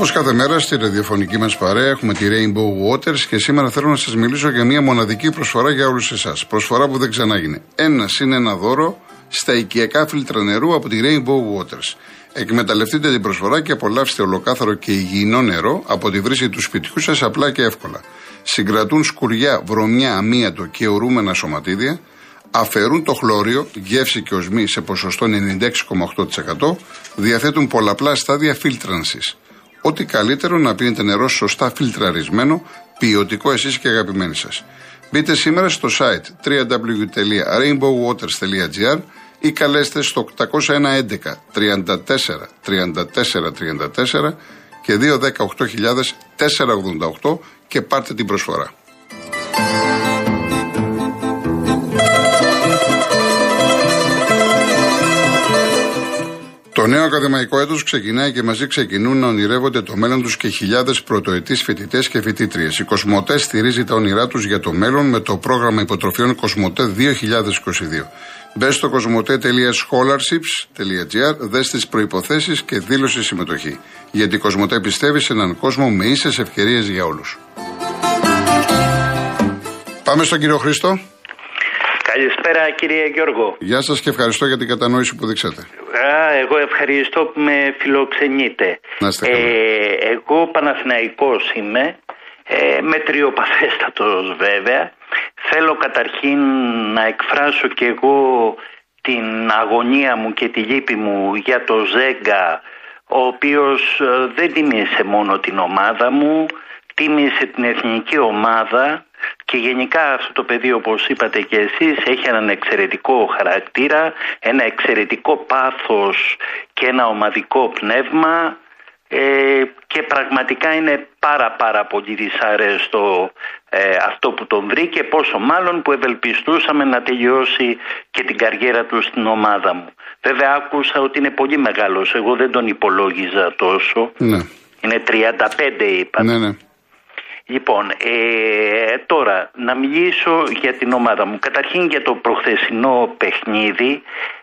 Όπως κάθε μέρα στη ραδιοφωνική μας παρέα έχουμε τη Rainbow Waters και σήμερα θέλω να σας μιλήσω για μια μοναδική προσφορά για όλους εσάς. Προσφορά που δεν ξανάγινε. Ένα είναι ένα δώρο στα οικιακά φίλτρα νερού από τη Rainbow Waters. Εκμεταλλευτείτε την προσφορά και απολαύστε ολοκάθαρο και υγιεινό νερό από τη βρύση του σπιτιού σας απλά και εύκολα. Συγκρατούν σκουριά, βρωμιά, αμύατο και ορούμενα σωματίδια, αφαιρούν το χλώριο, γεύση και οσμή σε ποσοστό 96,8%, διαθέτουν πολλαπλά στάδια φίλτρανσης. Ό,τι καλύτερο να πίνετε νερό σωστά φιλτραρισμένο, ποιοτικό εσείς και αγαπημένοι σας. Μπείτε σήμερα στο site www.rainbowwaters.gr ή καλέστε στο 811 34 34 34 και 218 488 και πάρτε την προσφορά. Το νέο ακαδημαϊκό έτος ξεκινάει και μαζί ξεκινούν να ονειρεύονται το μέλλον τους και χιλιάδες πρωτοετής φοιτητές και φοιτήτριε. Η Κοσμοτέ στηρίζει τα όνειρά τους για το μέλλον με το πρόγραμμα υποτροφιών Κοσμοτέ 2022. Μπε στο κοσμοτέ.scholarships.gr, δες τις προποθέσει και δήλωση συμμετοχή. Γιατί η Κοσμοτέ πιστεύει σε έναν κόσμο με ίσες ευκαιρίες για όλους. Πάμε στον κύριο Χρήστο. Καλησπέρα κύριε Γιώργο. Γεια σας και ευχαριστώ για την κατανόηση που δείξατε. Α, εγώ ευχαριστώ που με φιλοξενείτε. Να είστε καλά. Ε, εγώ Παναθηναϊκός είμαι, ε, μετριοπαθέστατος βέβαια. Θέλω καταρχήν να εκφράσω και εγώ την αγωνία μου και τη λύπη μου για το Ζέγκα, ο οποίος ε, δεν τίμησε μόνο την ομάδα μου, τίμησε την εθνική ομάδα και γενικά αυτό το παιδί όπως είπατε και εσείς έχει έναν εξαιρετικό χαρακτήρα, ένα εξαιρετικό πάθος και ένα ομαδικό πνεύμα ε, και πραγματικά είναι πάρα πάρα πολύ δυσαρέστο ε, αυτό που τον βρήκε πόσο μάλλον που ευελπιστούσαμε να τελειώσει και την καριέρα του στην ομάδα μου. Βέβαια άκουσα ότι είναι πολύ μεγάλος, εγώ δεν τον υπολόγιζα τόσο. Ναι. Είναι 35 είπα. Ναι, ναι. Λοιπόν, ε, τώρα να μιλήσω για την ομάδα μου. Καταρχήν για το προχθεσινό παιχνίδι.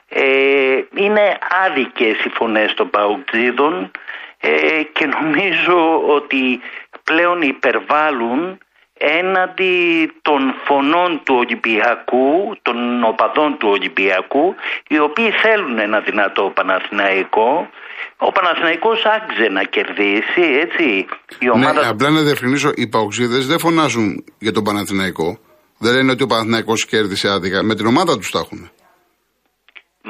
Ε, είναι άδικες οι φωνές των Παουτζίδων ε, και νομίζω ότι πλέον υπερβάλλουν έναντι των φωνών του Ολυμπιακού, των οπαδών του Ολυμπιακού, οι οποίοι θέλουν ένα δυνατό Παναθηναϊκό. Ο Παναθηναϊκός άξιζε να κερδίσει, έτσι. Η ομάδα... Ναι, απλά να διευκρινίσω, οι Παοξίδες δεν φωνάζουν για τον Παναθηναϊκό. Δεν λένε ότι ο Παναθηναϊκός κέρδισε άδικα. Με την ομάδα τους τα έχουν.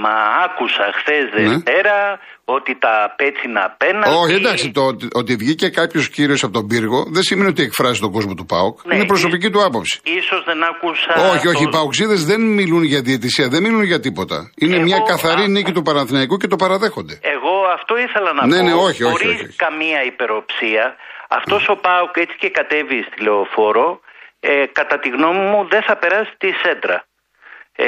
Μα άκουσα χθες ναι. Δευτέρα ότι τα πέτσινα πέναλτι. Όχι, εντάξει, το ότι βγήκε κάποιος κύριος από τον πύργο δεν σημαίνει ότι εκφράζει τον κόσμο του ΠΑΟΚ. Ναι, είναι προσωπική του άποψη. σω δεν άκουσα. Όχι, όχι, οι Παοξίδε δεν μιλούν για διαιτησία, δεν μιλούν για τίποτα. Είναι Εγώ, μια καθαρή α... νίκη του Παναθηναϊκού και το παραδέχονται. Εγώ αυτό ήθελα να ναι, πω. Ναι, όχι, όχι, χωρίς όχι, καμία υπεροψία. Αυτός ο ΠΑΟΚ έτσι και κατέβει στη λεωφόρο, ε, κατά τη γνώμη μου δεν θα περάσει τη σέντρα. Ε,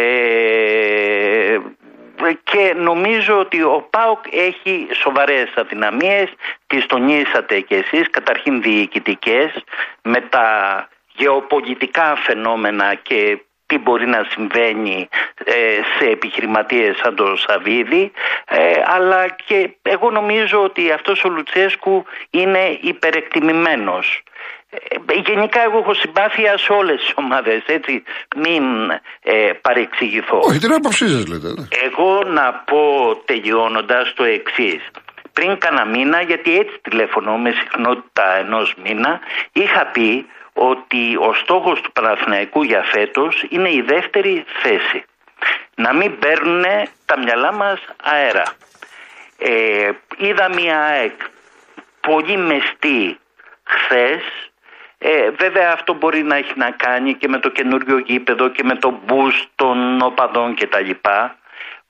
και νομίζω ότι ο ΠΑΟΚ έχει σοβαρές αδυναμίες, τις τονίσατε κι εσείς, καταρχήν διοικητικές, με τα γεωπολιτικά φαινόμενα και τι μπορεί να συμβαίνει ε, σε επιχειρηματίες σαν τον Σαββίδη ε, αλλά και εγώ νομίζω ότι αυτός ο Λουτσέσκου είναι υπερεκτιμημένος. ε, γενικά εγώ έχω συμπάθεια σε όλες τις ομάδες, έτσι. Μην ε, παρεξηγηθώ. Όχι, την άποψή σας λέτε. Ναι. Εγώ να πω τελειώνοντας το εξής. Πριν κάνα μήνα, γιατί έτσι τηλεφωνώ με συχνότητα ενός μήνα, είχα πει ότι ο στόχος του Παναθηναϊκού για φέτος είναι η δεύτερη θέση. Να μην παίρνουν τα μυαλά μας αέρα. Ε, είδα μια ΑΕΚ πολύ μεστή χθες ε, βέβαια αυτό μπορεί να έχει να κάνει και με το καινούριο γήπεδο και με το boost των οπαδών κτλ.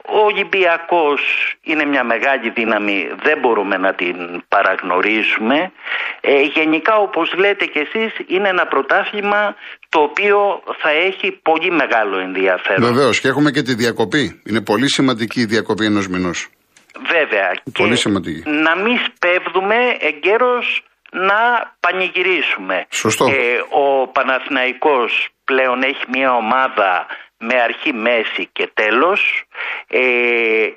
Ο Ολυμπιακός είναι μια μεγάλη δύναμη, δεν μπορούμε να την παραγνωρίσουμε. Ε, γενικά όπως λέτε και εσείς είναι ένα πρωτάθλημα το οποίο θα έχει πολύ μεγάλο ενδιαφέρον. Βεβαίως και έχουμε και τη διακοπή. Είναι πολύ σημαντική η διακοπή ενός μηνός. Βέβαια. Πολύ σημαντική. Να μην σπέβδουμε εγκαίρως να πανηγυρίσουμε. Σωστό. Ε, ο Παναθηναϊκός πλέον έχει μια ομάδα με αρχή, μέση και τέλος. Ε,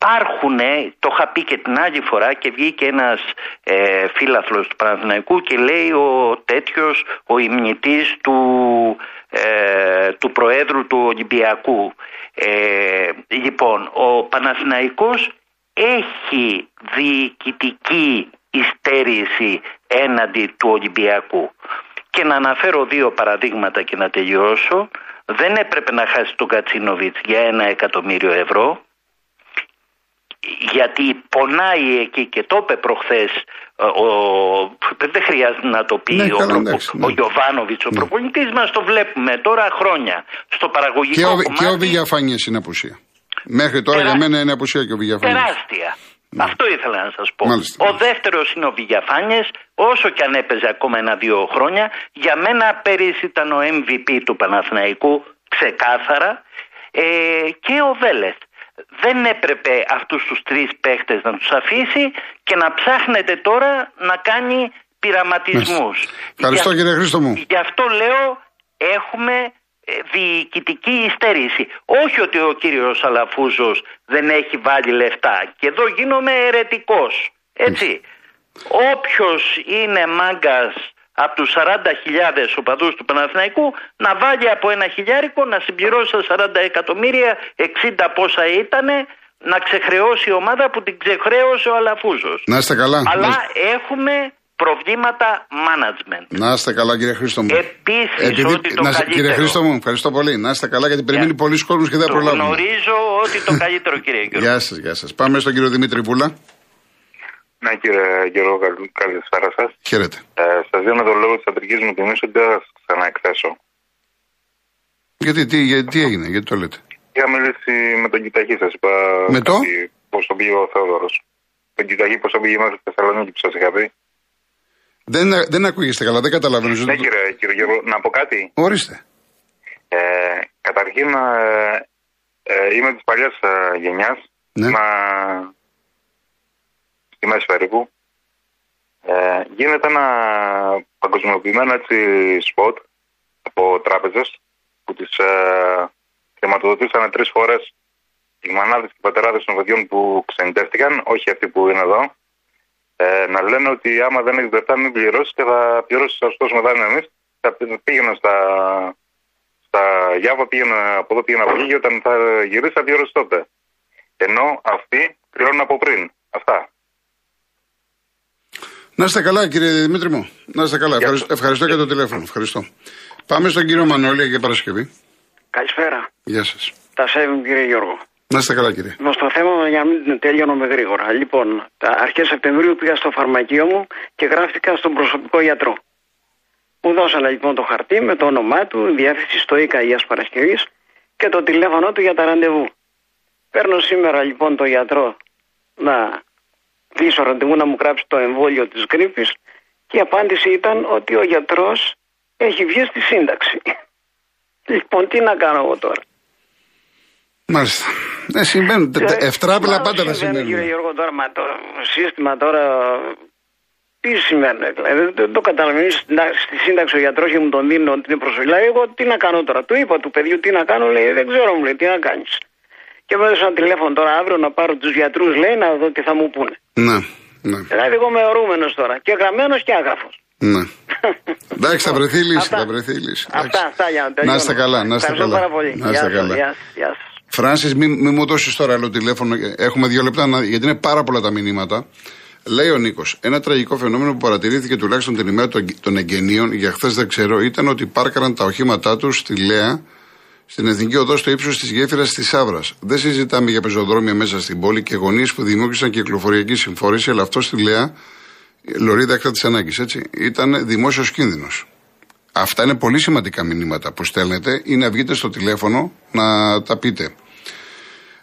υπάρχουν, το είχα πει και την άλλη φορά και βγήκε ένας ε, φίλαθλος του Παναθηναϊκού και λέει ο τέτοιος, ο ημνητής του, ε, του Προέδρου του Ολυμπιακού. Ε, λοιπόν, ο Παναθηναϊκός έχει διοικητική υστέρηση έναντι του Ολυμπιακού. Και να αναφέρω δύο παραδείγματα και να τελειώσω. Δεν έπρεπε να χάσει τον Κατσίνοβιτς για ένα εκατομμύριο ευρώ γιατί πονάει εκεί και το είπε προχθές ο, δεν χρειάζεται να το πει Ναι, ο, καλά, ο, εντάξει, ναι. ο Γιωβάνοβιτς, ο προπονητής μας το βλέπουμε τώρα χρόνια στο παραγωγικό Και ο, κομμάτι και ο Βηγιαφάνιε είναι απουσία. Μέχρι τώρα Τερά- για μένα είναι απουσία και ο Βηγιαφάνιε. τεράστια. Αυτό ήθελα να σας πω. Μάλιστα. Ο δεύτερος είναι ο Βηγιαφάνιες, όσο και αν έπαιζε ακόμα ένα-δύο χρόνια. Για μένα πέρυσι ήταν ο MVP του Παναθηναϊκού, ξεκάθαρα. Ε, και ο Βέλεθ. Δεν έπρεπε αυτούς τους τρεις παίχτες να τους αφήσει και να ψάχνετε τώρα να κάνει πειραματισμούς. Ευχαριστώ Για- κύριε Χρήστο μου. Γι' αυτό λέω έχουμε ε, διοικητική υστέρηση. Όχι ότι ο κύριος Αλαφούζος δεν έχει βάλει λεφτά. Και εδώ γίνομαι ερετικός. Έτσι. Όποιος είναι μάγκας από τους 40.000 οπαδούς του Παναθηναϊκού να βάλει από ένα χιλιάρικο να συμπληρώσει τα 40 εκατομμύρια 60 πόσα ήτανε να ξεχρεώσει η ομάδα που την ξεχρέωσε ο Αλαφούζος. Να είστε καλά. Αλλά Να είστε- έχουμε προβλήματα management. Να είστε καλά κύριε Χρήστο μου. Επίσης ότι το να είστε- καλύτερο. Κύριε Χρήστο μου, ευχαριστώ πολύ. Να είστε καλά γιατί περιμένει πολλοί κόσμος και δεν θα Το προλάβουμε. γνωρίζω ότι το καλύτερο κύριε Γιώργο. Γεια σας, γεια σας. Πάμε στον κύριο Δημήτρη Πούλα. Ναι, κύριε Γιώργο, καλ- καλησπέρα σας. Χαίρετε. Ε, σας δίνω τον λόγο της αντρικής μου τιμής ότι δεν θα σας ξαναεκθέσω. Γιατί, τι, γιατί, τι έγινε, γιατί το λέτε; Είχα μιλήσει με τον Κιταχή, σας είπα. Με το; Πώς τον πήγε ο Θεόδωρος. Τον Κιταχή, πώς τον πήγε μέχρι τη Θεσσαλονίκη που σας είχα πει. Δεν, δεν ακούγεστε καλά, δεν καταλαβαίνω. Ναι, κύριε, κύριε Γιώργο, να πω κάτι. Ορίστε. Ε, καταρχήν, ε, ε, είμαι της παλιάς ε, γενιάς. Ναι. Να... Στη μέση περίπου. Ε, γίνεται ένα παγκοσμιοποιημένο έτσι σποτ από τράπεζες που τις ε, χρηματοδοτήσανε τρεις φορές οι μανάδε και οι πατεράδες των παιδιών που ξενιτεύτηκαν, όχι αυτοί που είναι εδώ. Ε, να λένε ότι άμα δεν έχεις λεφτά, μην πληρώσεις και θα πληρώσεις θα σου δώσουμε δάνειο εμείς. Θα πήγαινα στα, στα Γιάβα, πήγαινα από εδώ, πήγαινα από εκεί και όταν θα γυρίσει θα πληρώσεις τότε. Ενώ αυτοί πληρώνουν από πριν. Αυτά. Να είστε καλά, κύριε Δημήτρη μου. Να είστε καλά. Γεια Ευχαριστώ, σας. ευχαριστώ για το τηλέφωνο. Ευχαριστώ. Πάμε στον κύριο Μανώλη για Παρασκευή. Καλησπέρα. Γεια σας. Τα σέβη μου κύριε Γιώργο. Να είστε καλά, κύριε. Εδώ στο θέμα για να μην τελειώνουμε γρήγορα. Λοιπόν, τα αρχές Σεπτεμβρίου πήγα στο φαρμακείο μου και γράφτηκα στον προσωπικό γιατρό. Μου δώσανε λοιπόν το χαρτί με το όνομά του, διεύθυνση στο ΙΚΑ Αγίας Παρασκευής και το τηλέφωνο του για τα ραντεβού. Παίρνω σήμερα λοιπόν το γιατρό να κλείσω ραντεβού να μου γράψει το εμβόλιο της γρήπης και η απάντηση ήταν ότι ο γιατρός έχει βγει στη σύνταξη. Λοιπόν, τι να κάνω εγώ τώρα. Μάλιστα. Ναι, συμβαίνουν. Τε- τε- Ε, Ευτράπελα μα πάντα θα συμβαίνει, Κύριε συμβαίνουν. Γιώργο, τώρα, μα το σύστημα τώρα. Τι σημαίνει, δηλαδή δεν το καταλαβαίνει. Στη σύνταξη ο γιατρός και μου τον δίνει ότι είναι προσφυλά. Εγώ τι να κάνω τώρα. Του είπα του παιδιού τι να κάνω, λέει δεν ξέρω, μου λέει τι να κάνεις. Και μου έδωσε ένα τηλέφωνο τώρα αύριο να πάρω τους γιατρούς, λέει να δω και θα μου πούνε. Ναι, ναι, Δηλαδή εγώ είμαι ορούμενο τώρα. Και γραμμένος και άγραφο. ναι. Εντάξει, θα βρεθεί λύση. Αυτά. Θα βρεθεί λύση. Αυτά, Εντάξει. αυτά για να τελειώνω. Να είστε καλά, να είστε Ευχαριστώ καλά. πάρα πολύ. Να είστε Γεια σας, καλά. Γεια σας, γεια σας. Φράνσις, μην μη μου δώσεις τώρα άλλο τηλέφωνο. Έχουμε δύο λεπτά, να- γιατί είναι πάρα πολλά τα μηνύματα. Λέει ο Νίκος, ένα τραγικό φαινόμενο που παρατηρήθηκε τουλάχιστον την ημέρα των, των εγγενείων, για χθες δεν ξέρω, ήταν ότι πάρκαραν τα οχήματά τους στη Λέα, στην εθνική οδό στο ύψος της γέφυρας της Σάβρα. Δεν συζητάμε για πεζοδρόμια μέσα στην πόλη και γωνίε που δημιούργησαν κυκλοφοριακή συμφόρηση, αλλά αυτό στη Λέα, λωρίδα έκτα της ανάγκης, έτσι, ήταν δημόσιος κίνδυνος. Αυτά είναι πολύ σημαντικά μηνύματα που στέλνετε ή να βγείτε στο τηλέφωνο να τα πείτε.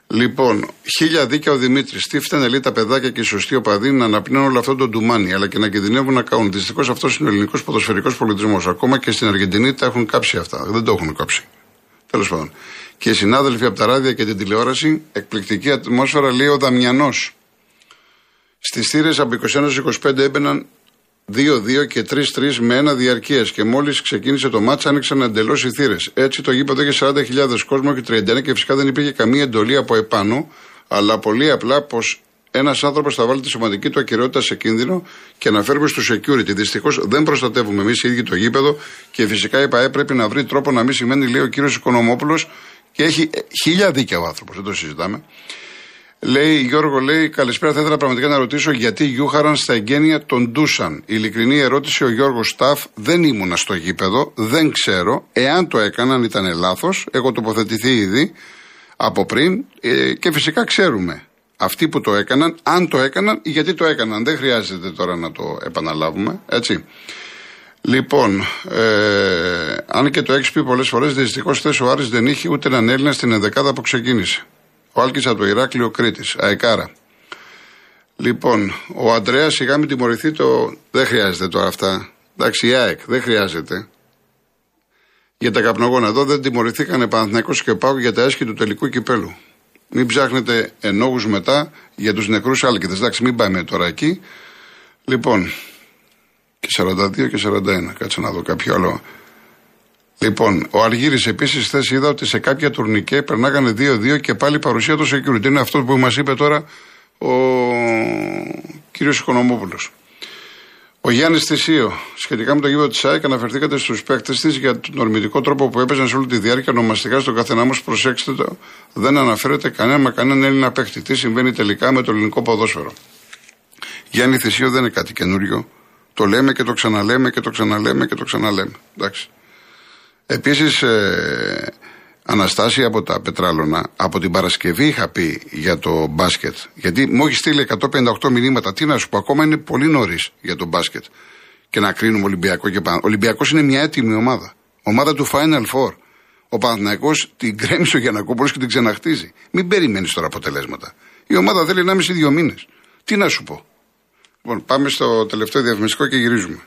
Λοιπόν, χίλια δίκαια ο Δημήτρης. Τι φταίνε λέει τα παιδάκια και οι σωστοί οπαδοί να αναπνέουν όλο αυτό το ντουμάνι, αλλά και να κινδυνεύουν να καούν. Δυστυχώς αυτός είναι ο ελληνικός ποδοσφαιρικός πολιτισμός. Ακόμα και στην Αργεντινή τα έχουν κάψει αυτά. Δεν το έχουν κάψει. Τέλος πάντων. Και οι συνάδελφοι από τα ράδια και την τηλεόραση, εκπληκτική ατμόσφαιρα λέει ο Δαμιανός. Στις θύρες από 21-25 έμπαιναν 2-2 και 3-3 με ένα διαρκείας και μόλις ξεκίνησε το μάτσα άνοιξαν εντελώς οι θύρες. Έτσι το γήπεδο είχε 40.000 κόσμο και 39 και φυσικά δεν υπήρχε καμία εντολή από επάνω αλλά πολύ απλά πως ένας άνθρωπος θα βάλει τη σωματική του ακυρεότητα σε κίνδυνο και να φέρουμε στο security. Δυστυχώς δεν προστατεύουμε εμείς οι ίδιοι το γήπεδο και φυσικά η ΠαΕ πρέπει να βρει τρόπο να μην σημαίνει, λέει ο κύριος Οικονομόπουλος, και έχει χίλια δίκαια ο άνθρωπος, δεν το συζητάμε. Λέει, Γιώργο, λέει, καλησπέρα. Θα ήθελα πραγματικά να ρωτήσω γιατί γιούχαραν στα εγγένεια τον Ντούσαν. Ειλικρινή ερώτηση, ο Γιώργος Σταφ, δεν ήμουνα στο γήπεδο, δεν ξέρω. Εάν το έκαναν, ήταν λάθος. Έχω τοποθετηθεί ήδη από πριν ε, και φυσικά ξέρουμε αυτοί που το έκαναν, αν το έκαναν, γιατί το έκαναν. Δεν χρειάζεται τώρα να το επαναλάβουμε, έτσι. Λοιπόν, ε, αν και το έχεις πει πολλές φορές, δυστυχώς χθες ο Άρης δεν είχε ούτε έναν Έλληνα στην ενδεκάδα που ξεκίνησε. Ο Άλκη από το Ηράκλειο Κρήτης, Αεκάρα. Λοιπόν, ο Αντρέας σιγά μην τιμωρηθεί το. Δεν χρειάζεται τώρα αυτά. Εντάξει, η ΑΕΚ δεν χρειάζεται. Για τα καπνογόνα εδώ δεν τιμωρηθήκαν Παναθυνακό και Πάου για τα έσχη του τελικού κυπέλου. Μην ψάχνετε ενόγου μετά για τους νεκρούς άλκηδε. Εντάξει, μην πάμε τώρα εκεί. Λοιπόν, και 42 και 41. Κάτσε να δω κάποιο άλλο. Λοιπόν, ο Αργύρης επίσης χθες είδα ότι σε κάποια τουρνικέ περνάγανε 2-2 και πάλι παρουσία του security. Είναι αυτό που μας είπε τώρα ο κύριος Οικονομόπουλος. Ο Γιάννης Θησίο, σχετικά με το γήπεδο της ΑΕΚ, αναφερθήκατε στους παίκτες της για τον ορμητικό τρόπο που έπαιζαν σε όλη τη διάρκεια. Ονομαστικά στον καθένα μα, προσέξτε το, δεν αναφέρεται κανένα με κανέναν Έλληνα παίκτη. Τι συμβαίνει τελικά με το ελληνικό ποδόσφαιρο. Γιάννη Θησίο δεν είναι κάτι καινούριο. Το λέμε και το ξαναλέμε και το ξαναλέμε και το ξαναλέμε. Εντάξει. Επίσης, ε, Αναστάση από τα Πετράλωνα, από την Παρασκευή είχα πει για το μπάσκετ. Γιατί μου έχει στείλει 158 μηνύματα. Τι να σου πω, ακόμα είναι πολύ νωρίς για το μπάσκετ. Και να κρίνουμε Ολυμπιακό και πάνω. Ο Ολυμπιακός είναι μια έτοιμη ομάδα. Ομάδα του Final Four. Ο Παναθυναϊκό την κρέμισε ο Γιανακόπουλος και την ξαναχτίζει. Μην περιμένεις τώρα αποτελέσματα. Η ομάδα θέλει να μισή δύο μήνες. Τι να σου πω. Λοιπόν, πάμε στο τελευταίο διαφημιστικό και γυρίζουμε.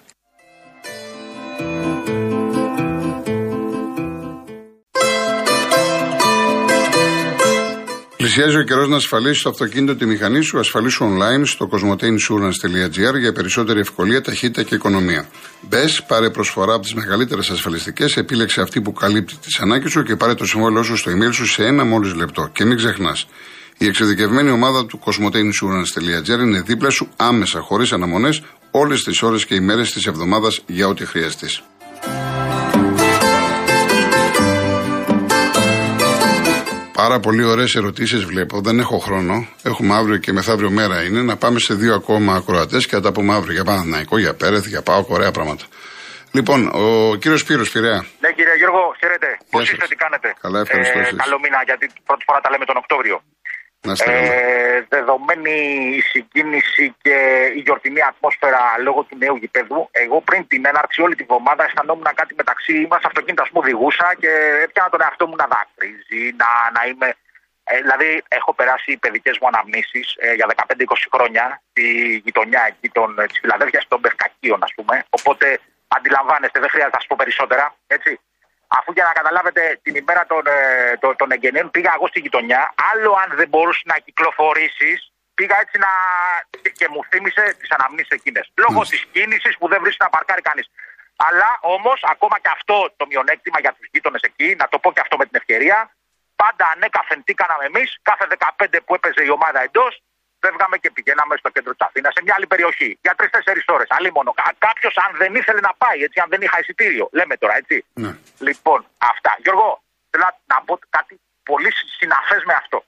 Πλησιάζει ο καιρός να ασφαλίσεις το αυτοκίνητο τη μηχανή σου. Ασφαλίσου online στο cosmoteinsurance.gr για περισσότερη ευκολία, ταχύτητα και οικονομία. Μπες, πάρε προσφορά από τις μεγαλύτερες ασφαλιστικές, επίλεξε αυτή που καλύπτει τις ανάγκες σου και πάρε το συμβόλαιό σου στο email σου σε ένα μόλις λεπτό. Και μην ξεχνάς, η εξειδικευμένη ομάδα του cosmoteinsurance.gr είναι δίπλα σου άμεσα, χωρίς αναμονές, όλες τις ώρες και ημέρε της εβδομάδας για ό,τι χρειαστείς. Πάρα πολύ ωραίες ερωτήσεις βλέπω. Δεν έχω χρόνο. Έχουμε αύριο και μεθαύριο μέρα είναι. Να πάμε σε δύο ακόμα ακροατές και θα τα πούμε αύριο για Παναθηναϊκό, για Πέρεθ, για Πάο, ωραία πράγματα. Λοιπόν, ο κύριος Σπύρο Πειραιά. Ναι, κύριε Γιώργο, χαίρετε. Πώς είστε, τι κάνετε; Καλά, ευχαριστώ. Ε, καλό μήνα, γιατί πρώτη φορά τα λέμε τον Οκτώβριο. Να είστε ε, δεδομένη η συγκίνηση και η γιορτινή ατμόσφαιρα λόγω του νέου γηπέδου, εγώ πριν την έναρξη όλη τη βδομάδα αισθανόμουν κάτι μεταξύ μας. Αυτοκίνητα, α πούμε, οδηγούσα και έπιανα τον εαυτό μου να δάκρυζει, να, να είμαι. Ε, δηλαδή, έχω περάσει οι παιδικές μου αναμνήσεις ε, για 15-20 χρόνια στη γειτονιά εκεί της Φιλαδέλφιας, των Περκακίων, ας πούμε. Οπότε αντιλαμβάνεστε, δεν χρειάζεται να σας πω περισσότερα. Έτσι αφού για να καταλάβετε την ημέρα των, ε, των, των εγγενείων πήγα εγώ στη γειτονιά, άλλο αν δεν μπορούσε να κυκλοφορήσεις, πήγα έτσι να. και μου θύμισε τις αναμνήσεις εκείνες. Λόγω της κίνησης που δεν βρίσκει να παρκάρει κανείς. Αλλά όμως, ακόμα και αυτό το μειονέκτημα για τους γείτονες εκεί, να το πω και αυτό με την ευκαιρία, πάντα ανέκαθεν τι κάναμε εμείς, κάθε 15 που έπαιζε η ομάδα εντός, φεύγαμε και πηγαίναμε στο κέντρο της Αθήνας, σε μια άλλη περιοχή, για τρει-τέσσερι ώρες. μόνο. Κάποιος, αν δεν ήθελε να πάει, έτσι, αν δεν είχα εισιτήριο, λέμε τώρα, έτσι. Ναι. Λοιπόν, αυτά. Γιώργο, θέλω να πω κάτι πολύ συναφές με αυτό.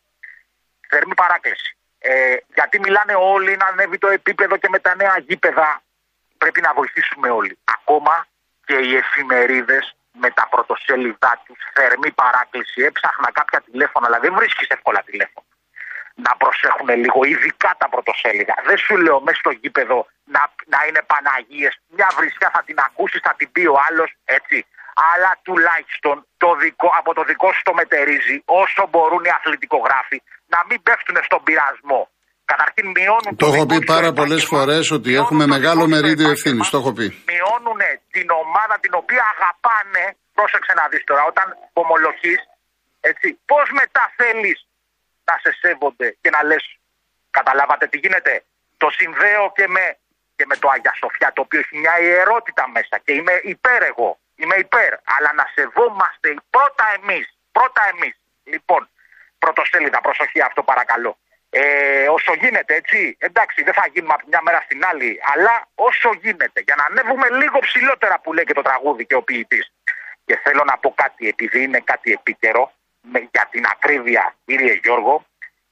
Θερμή παράκληση. Ε, γιατί μιλάνε όλοι να ανέβει το επίπεδο και με τα νέα γήπεδα. Πρέπει να βοηθήσουμε όλοι. Ακόμα και οι εφημερίδες με τα πρωτοσέλιδά τους, θερμή παράκληση. Έψαχνα κάποια τηλέφωνα, αλλά δεν βρίσκεις εύκολα τηλέφωνο να προσέχουν λίγο, ειδικά τα πρωτοσέλιδα. Δεν σου λέω μέσα στο γήπεδο να, να είναι Παναγίες. Μια βρισιά θα την ακούσεις, θα την πει ο άλλος, έτσι. Αλλά τουλάχιστον το δικό, από το δικό σου το μετερίζει όσο μπορούν οι αθλητικογράφοι να μην πέφτουν στον πειρασμό. Καταρχήν μειώνουν το. Το έχω πει πάρα πολλές φορές ότι έχουμε μεγάλο μερίδιο ευθύνης. Το έχω πει. Μειώνουν την ομάδα την οποία αγαπάνε. Πρόσεξε να δεις τώρα, όταν ομολογείς, έτσι, πώς μετά θέλεις να σε σέβονται και να λες καταλάβατε τι γίνεται; Το συνδέω και με, και με το Αγία Σοφιά το οποίο έχει μια ιερότητα μέσα και είμαι υπέρ εγώ. Είμαι υπέρ. Αλλά να σεβόμαστε πρώτα εμείς. Πρώτα εμείς. Λοιπόν, πρωτοσέλιδα, προσοχή αυτό παρακαλώ. Ε, όσο γίνεται, έτσι. Εντάξει, δεν θα γίνουμε από μια μέρα στην άλλη, αλλά όσο γίνεται. Για να ανέβουμε λίγο ψηλότερα που λέει και το τραγούδι και ο ποιητής. Και θέλω να πω κάτι, επειδή είναι κάτι επίκαιρο, με, για την ακρίβεια, κύριε Γιώργο.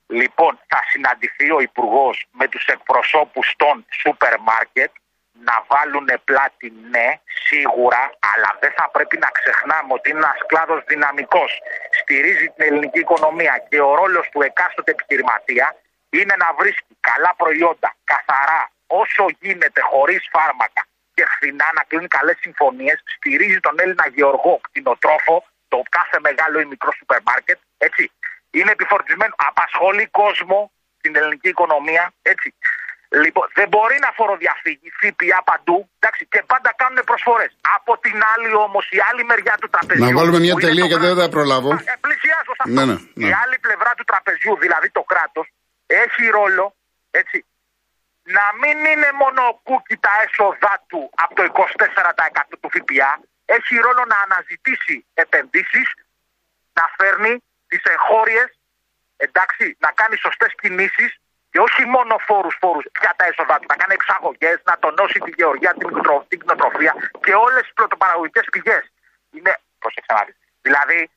Λοιπόν, θα συναντηθεί ο Υπουργός με τους εκπροσώπους των σούπερ μάρκετ να βάλουν πλάτη, ναι, σίγουρα, αλλά δεν θα πρέπει να ξεχνάμε ότι είναι ένας κλάδος δυναμικός. Στηρίζει την ελληνική οικονομία και ο ρόλος του εκάστοτε επιχειρηματία είναι να βρίσκει καλά προϊόντα, καθαρά, όσο γίνεται, χωρίς φάρμακα και φθηνά, να κλείνει καλές συμφωνίες. Στηρίζει τον Έλληνα γεωργό, κτηνοτρόφο, το κάθε μεγάλο ή μικρό σούπερ μάρκετ, έτσι. Είναι επιφορτισμένο, απασχολεί κόσμο στην ελληνική οικονομία, έτσι. Λοιπόν, δεν μπορεί να φοροδιαφύγει ΦΠΑ παντού εντάξει, και πάντα κάνουν προσφορές. Από την άλλη όμως, η άλλη μεριά του τραπεζιού. Να βάλουμε μια τελεία γιατί δεν θα προλάβω. Ε, πλησιάζω σε αυτό. Ναι, ναι, ναι. Η άλλη πλευρά του τραπεζιού, δηλαδή το κράτος, έχει ρόλο έτσι, να μην είναι μόνο κούκι τα έσοδά του από το 24% του ΦΠΑ, έχει ρόλο να αναζητήσει επενδύσεις, να φέρνει τις εγχώριες, εντάξει, να κάνει σωστές κινήσεις και όχι μόνο φόρους, φόρους, πια τα έσοδα του, να κάνει εξαγωγές, να τονώσει τη γεωργία, την, την κτηνοτροφία και όλες τις πρωτοπαραγωγικές πηγές. Είναι. Προσέξτε να Δηλαδή,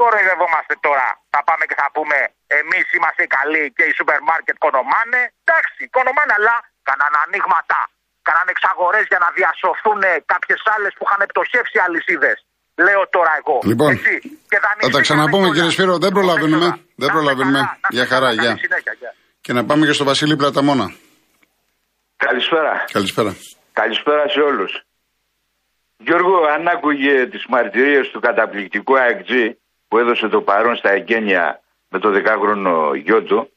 κοροϊδευόμαστε τώρα. Θα πάμε και θα πούμε εμείς είμαστε καλοί και οι σούπερ μάρκετ κονομάνε. Εντάξει, κονομάνε, αλλά κάνανε ανοίγματα. Κάνανε εξαγορές για να διασωθούν κάποιες άλλες που είχαν πτωχεύσει αλυσίδες. Λέω τώρα εγώ. Λοιπόν, Έτσι. Και θα τα ξαναπούμε κύριε Σπύρο, δεν προλαβαίνουμε. Δεν προλαβαίνουμε. Για χαρά, γεια. Και να πάμε και στο Βασίλη Πλαταμόνα. Καλησπέρα. Καλησπέρα. Καλησπέρα σε όλους. Γιώργο, αν άκουγε τις μαρτυρίες του καταπληκτικού ΑΕΚΤΖ που έδωσε το παρόν στα εγγένεια με το δεκάχρονο γιο του,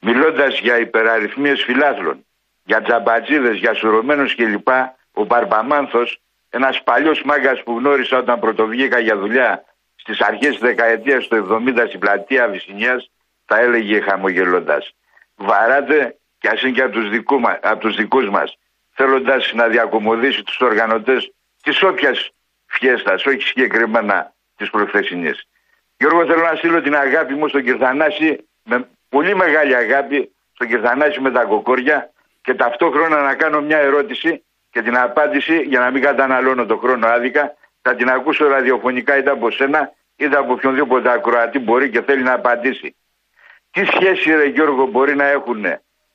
μιλώντας για υπεραριθμίες φιλάθλων, για τζαμπατζίδες, για σουρωμένους κλπ, ο Μπαρμπαμάνθος, ένας παλιός μάγκας που γνώρισα όταν πρωτοβγήκα για δουλειά στις αρχές της δεκαετίας του 70 στην πλατεία Βυσσινιάς, θα έλεγε χαμογελώντας βαράτε και ας είναι και από τους, δικού από τους δικούς μας θέλοντας να διακομωδήσει τους οργανωτές της όποιας φιέστας, όχι συγκεκριμένα της προχθεσινής. Γιώργο θέλω να στείλω την αγάπη μου στον Κυρθανάση με πολύ μεγάλη αγάπη στον Κυρθανάση με τα κοκόρια και ταυτόχρονα να κάνω μια ερώτηση και την απάντηση για να μην καταναλώνω το χρόνο άδικα θα την ακούσω ραδιοφωνικά είτε από σένα είτε από οποιονδήποτε ακροατή μπορεί και θέλει να απαντήσει. Τι σχέση ρε Γιώργο μπορεί να έχουν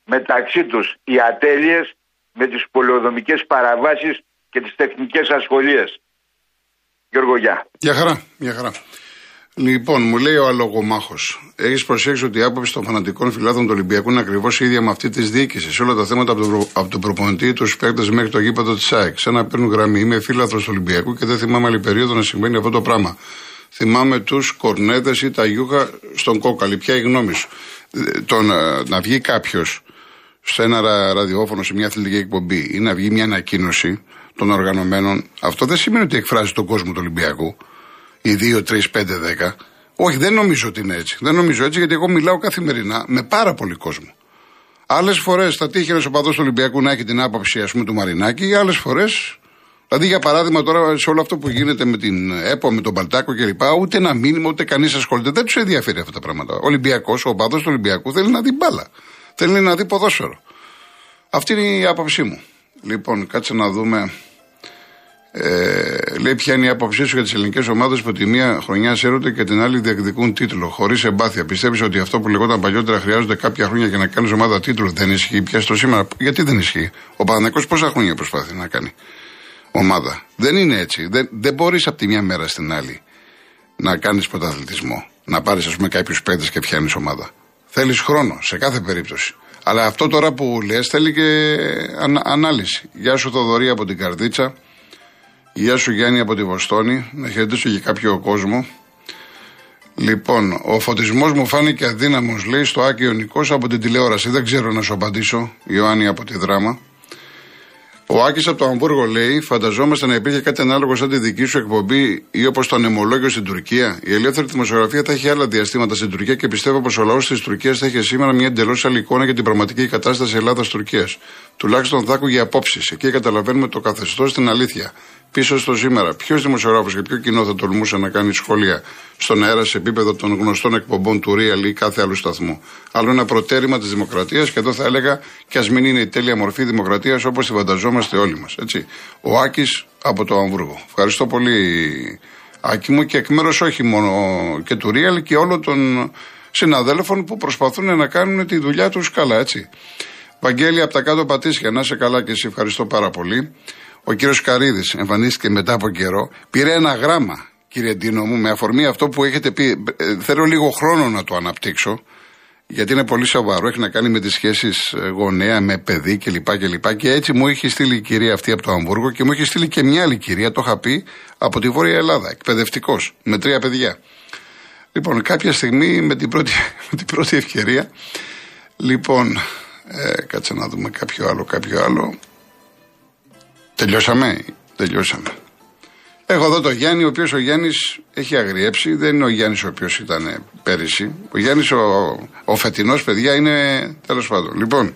μεταξύ τους οι ατέλειες με τις πολεοδομικές παραβάσεις και τις τεχνικές ασχολίες; Γιώργο, γεια. Γεια χαρά, γεια χαρά. Λοιπόν, μου λέει ο αλογομάχος. Έχεις προσέξει ότι η άποψη των φανατικών φυλάδων του Ολυμπιακού είναι ακριβώς η ίδια με αυτή της διοίκησης; Σε όλα τα θέματα από τον, προ... από τον προπονητή τους παίκτες μέχρι το γήπεδο της ΑΕΚ. Σαν να παίρνουν γραμμή. Είμαι φίλαθρος του Ολυμπιακού και δεν θυμάμαι άλλη περίοδο να συμβαίνει αυτό το πράγμα. Θυμάμαι τους κορνέδε ή τα γιούχα στον κόκαλη. Ποια η γνώμη σου; Ε, το να, να βγει κάποιος σε ένα ραδιόφωνο, σε μια αθλητική εκπομπή ή να βγει μια ανακοίνωση των οργανωμένων, αυτό δεν σημαίνει ότι εκφράζει τον κόσμο του Ολυμπιακού. Οι 2, 3, 5, 10. Όχι, δεν νομίζω ότι είναι έτσι. Δεν νομίζω έτσι γιατί εγώ μιλάω καθημερινά με πάρα πολύ κόσμο. Άλλες φορές θα τύχει ένας οπαδός του Ολυμπιακού να έχει την άποψη ας πούμε, του Μαρινάκη, άλλες φορές Δηλαδή, για παράδειγμα, τώρα σε όλο αυτό που γίνεται με την ΕΠΟ, με τον Παλτάκο κλπ., ούτε ένα μήνυμα, ούτε κανείς ασχολείται. Δεν τους ενδιαφέρει αυτά τα πράγματα. Ο Ολυμπιακός, ο οπαδός του Ολυμπιακού θέλει να δει μπάλα. Θέλει να δει ποδόσφαιρο. Αυτή είναι η άποψή μου. Λοιπόν, κάτσε να δούμε. Ε, λέει ποια είναι η άποψή σου για τις ελληνικές ομάδες που τη μία χρονιά σέρονται και την άλλη διεκδικούν τίτλο, χωρίς εμπάθεια. Πιστεύεις ότι αυτό που λεγόταν παλιότερα χρειάζονται κάποια χρόνια για να κάνεις ομάδα τίτλο δεν ισχύει πια στο σήμερα. Γιατί δεν ισχύει; Ο Παναγενικό πόσα χρόνια προσπάθει να κάνει ομάδα; Δεν είναι έτσι. Δεν, δεν μπορείς από τη μια μέρα στην άλλη να κάνεις πρωταθλητισμό. Να πάρεις, ας πούμε, κάποιους παίκτες και φτιάχνει ομάδα. Θέλεις χρόνο σε κάθε περίπτωση. Αλλά αυτό τώρα που λες θέλει και ανάλυση. Γεια σου Θοδωρή από την Καρδίτσα. Γεια σου Γιάννη από τη Βοστόνη. Να χαιρετήσω και κάποιο κόσμο. Λοιπόν, ο φωτισμός μου φάνηκε αδύναμος, λέει στο Άκιο Νικός από την τηλεόραση. Δεν ξέρω να σου απαντήσω. Ιωάννη από τη δράμα. Ο Άκης από το Αμβούργο λέει: Φανταζόμαστε να υπήρχε κάτι ανάλογο σαν τη δική σου εκπομπή ή όπως το ανεμολόγιο στην Τουρκία. Η ελεύθερη δημοσιογραφία θα έχει άλλα διαστήματα στην Τουρκία και πιστεύω πως ο λαός της Τουρκίας θα έχει σήμερα μια εντελώς άλλη εικόνα για την πραγματική κατάσταση Ελλάδα-Τουρκία. Τουλάχιστον θα άκουγε απόψεις. Εκεί καταλαβαίνουμε το καθεστώς στην αλήθεια. πίσω στο σήμερα. Ποιος δημοσιογράφος και ποιο κοινό θα τολμούσε να κάνει σχόλια στον αέρα σε επίπεδο των γνωστών εκπομπών του Real ή κάθε άλλου σταθμού. Άλλο ένα προτέρημα της δημοκρατίας και εδώ θα έλεγα και ας μην είναι η τέλεια μορφή δημοκρατίας όπως τη φανταζόμαστε όλοι μας. Ο Άκης από το Αμβούργο. Ευχαριστώ πολύ, Άκη μου, και εκ μέρους όχι μόνο και του Real και όλων των συναδέλφων που προσπαθούν να κάνουν τη δουλειά τους καλά, έτσι. Βαγγέλη από τα κάτω πατήσια, να είσαι καλά και εσύ ευχαριστώ πάρα πολύ. Ο κύριος Καρίδης εμφανίστηκε μετά από καιρό, πήρε ένα γράμμα, κύριε Ντίνο μου, με αφορμή αυτό που έχετε πει. Ε, θέλω λίγο χρόνο να το αναπτύξω, γιατί είναι πολύ σοβαρό. Έχει να κάνει με τις σχέσεις ε, γονέα με παιδί κλπ. Και, και, και έτσι μου είχε στείλει η κυρία αυτή από το Αμβούργο και μου είχε στείλει και μια άλλη κυρία, το είχα πει, από τη Βόρεια Ελλάδα, εκπαιδευτικός, με τρία παιδιά. Λοιπόν, κάποια στιγμή με την πρώτη, με την πρώτη ευκαιρία, λοιπόν, ε, κάτσε να δούμε κάποιο άλλο, κάποιο άλλο. Τελειώσαμε, τελειώσαμε. Έχω εδώ το Γιάννη, ο οποίος ο Γιάννης έχει αγριέψει. Δεν είναι ο Γιάννης ο οποίος ήταν πέρυσι. Ο Γιάννης, ο, ο φετινός, παιδιά, είναι τέλος πάντων. Λοιπόν,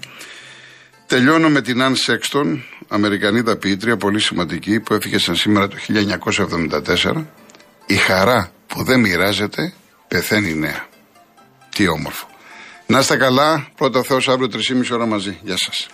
τελειώνω με την Αν Σέξτον, Αμερικανίδα ποιήτρια, πολύ σημαντική, που έφυγε σαν σήμερα το 1974. Η χαρά που δεν μοιράζεται πεθαίνει νέα. Τι όμορφο. Να είστε καλά. Πρώτα Θεός αύριο 3,5 ώρα μαζί. Γεια σας.